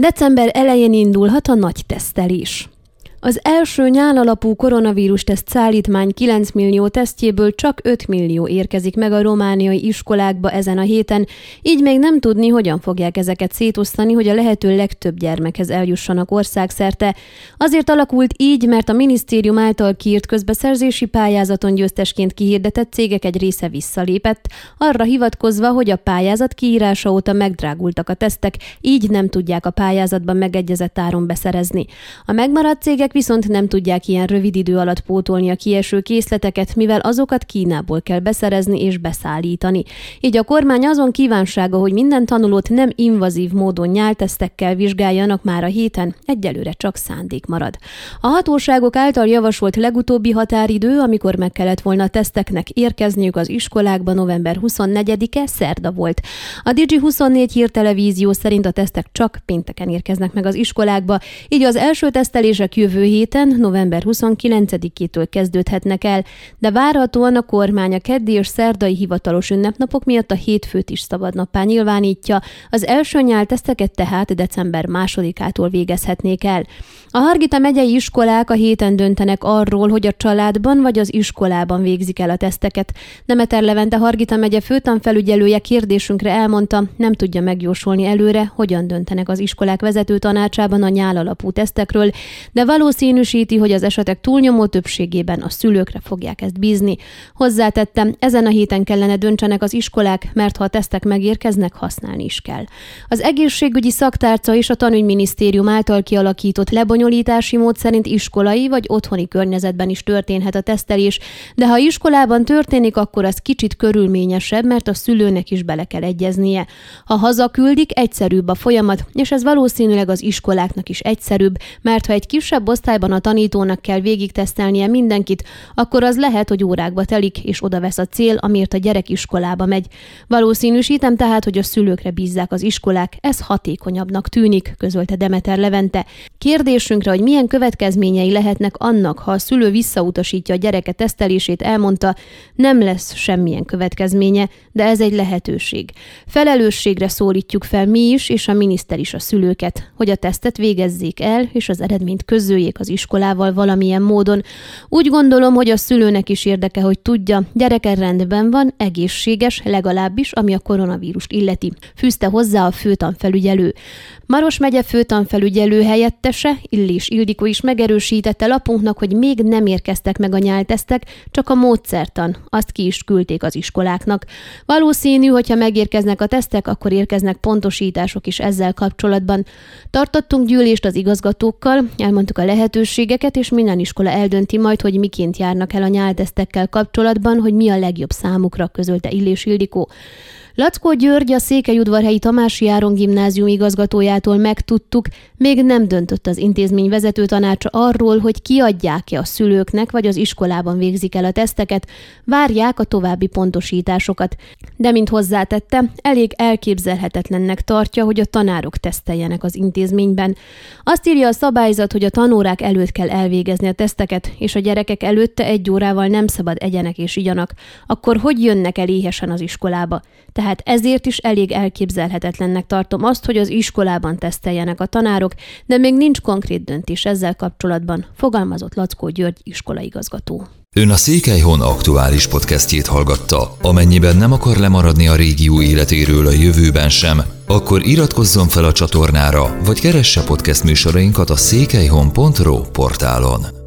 December elején indulhat a nagy tesztelés. Az első nyálalapú koronavírus teszt szállítmány 9 millió tesztjéből csak 5 millió érkezik meg a romániai iskolákba ezen a héten, így még nem tudni, hogyan fogják ezeket szétosztani, hogy a lehető legtöbb gyermekhez eljussanak országszerte. Azért alakult így, mert a minisztérium által kiírt közbeszerzési pályázaton győztesként kihirdetett cégek egy része visszalépett, arra hivatkozva, hogy a pályázat kiírása óta megdrágultak a tesztek, így nem tudják a pályázatban megegyezett áron beszerezni. A megmaradt cégek cégek viszont nem tudják ilyen rövid idő alatt pótolni a kieső készleteket, mivel azokat Kínából kell beszerezni és beszállítani. Így a kormány azon kívánsága, hogy minden tanulót nem invazív módon nyáltesztekkel vizsgáljanak már a héten, egyelőre csak szándék marad. A hatóságok által javasolt legutóbbi határidő, amikor meg kellett volna a teszteknek érkezniük az iskolákba november 24-e szerda volt. A Digi24 hírtelevízió szerint a tesztek csak pénteken érkeznek meg az iskolákba, így az első tesztelések jövő jövő héten, november 29-től kezdődhetnek el, de várhatóan a kormány a keddi és szerdai hivatalos ünnepnapok miatt a hétfőt is szabadnappá nyilvánítja, az első nyálteszteket tehát december másodikától végezhetnék el. A Hargita megyei iskolák a héten döntenek arról, hogy a családban vagy az iskolában végzik el a teszteket. Nemeter Levente Hargita megye főtanfelügyelője kérdésünkre elmondta, nem tudja megjósolni előre, hogyan döntenek az iskolák vezető tanácsában a nyálalapú tesztekről, de valószínűsíti, hogy az esetek túlnyomó többségében a szülőkre fogják ezt bízni. Hozzátettem, ezen a héten kellene döntsenek az iskolák, mert ha a tesztek megérkeznek, használni is kell. Az egészségügyi szaktárca és a tanügyminisztérium által kialakított lebonyolítási mód szerint iskolai vagy otthoni környezetben is történhet a tesztelés, de ha iskolában történik, akkor az kicsit körülményesebb, mert a szülőnek is bele kell egyeznie. Ha hazaküldik, egyszerűbb a folyamat, és ez valószínűleg az iskoláknak is egyszerűbb, mert ha egy kisebb osztályban a tanítónak kell végig tesztelnie mindenkit, akkor az lehet, hogy órákba telik, és oda vesz a cél, amiért a gyerek iskolába megy. Valószínűsítem tehát, hogy a szülőkre bízzák az iskolák, ez hatékonyabbnak tűnik, közölte Demeter Levente. Kérdésünkre, hogy milyen következményei lehetnek annak, ha a szülő visszautasítja a gyereke tesztelését, elmondta, nem lesz semmilyen következménye, de ez egy lehetőség. Felelősségre szólítjuk fel mi is, és a miniszter is a szülőket, hogy a tesztet végezzék el, és az eredményt közül közöljék az iskolával valamilyen módon. Úgy gondolom, hogy a szülőnek is érdeke, hogy tudja, gyereke rendben van, egészséges, legalábbis, ami a koronavírust illeti. Fűzte hozzá a főtanfelügyelő. Maros megye főtanfelügyelő helyettese, Illés Ildikó is megerősítette lapunknak, hogy még nem érkeztek meg a nyáltesztek, csak a módszertan, azt ki is küldték az iskoláknak. Valószínű, hogyha megérkeznek a tesztek, akkor érkeznek pontosítások is ezzel kapcsolatban. Tartottunk gyűlést az igazgatókkal, elmondtuk a lehetőségeket, és minden iskola eldönti majd, hogy miként járnak el a nyáltesztekkel kapcsolatban, hogy mi a legjobb számukra, közölte Illés Ildikó. Lackó György, a Székelyudvarhelyi Tamási Áron gimnázium igazgatójától megtudtuk, még nem döntött az intézmény vezető tanácsa arról, hogy kiadják-e a szülőknek, vagy az iskolában végzik el a teszteket, várják a további pontosításokat. De, mint hozzátette, elég elképzelhetetlennek tartja, hogy a tanárok teszteljenek az intézményben. Azt írja a szabályzat, hogy a tanórák előtt kell elvégezni a teszteket, és a gyerekek előtte egy órával nem szabad egyenek és igyanak. Akkor hogy jönnek el éhesen az iskolába? Tehát tehát ezért is elég elképzelhetetlennek tartom azt, hogy az iskolában teszteljenek a tanárok, de még nincs konkrét döntés ezzel kapcsolatban, fogalmazott Lackó György iskolaigazgató. Ön a Székelyhon aktuális podcastjét hallgatta. Amennyiben nem akar lemaradni a régió életéről a jövőben sem, akkor iratkozzon fel a csatornára, vagy keresse podcast műsorainkat a székelyhon.pro portálon.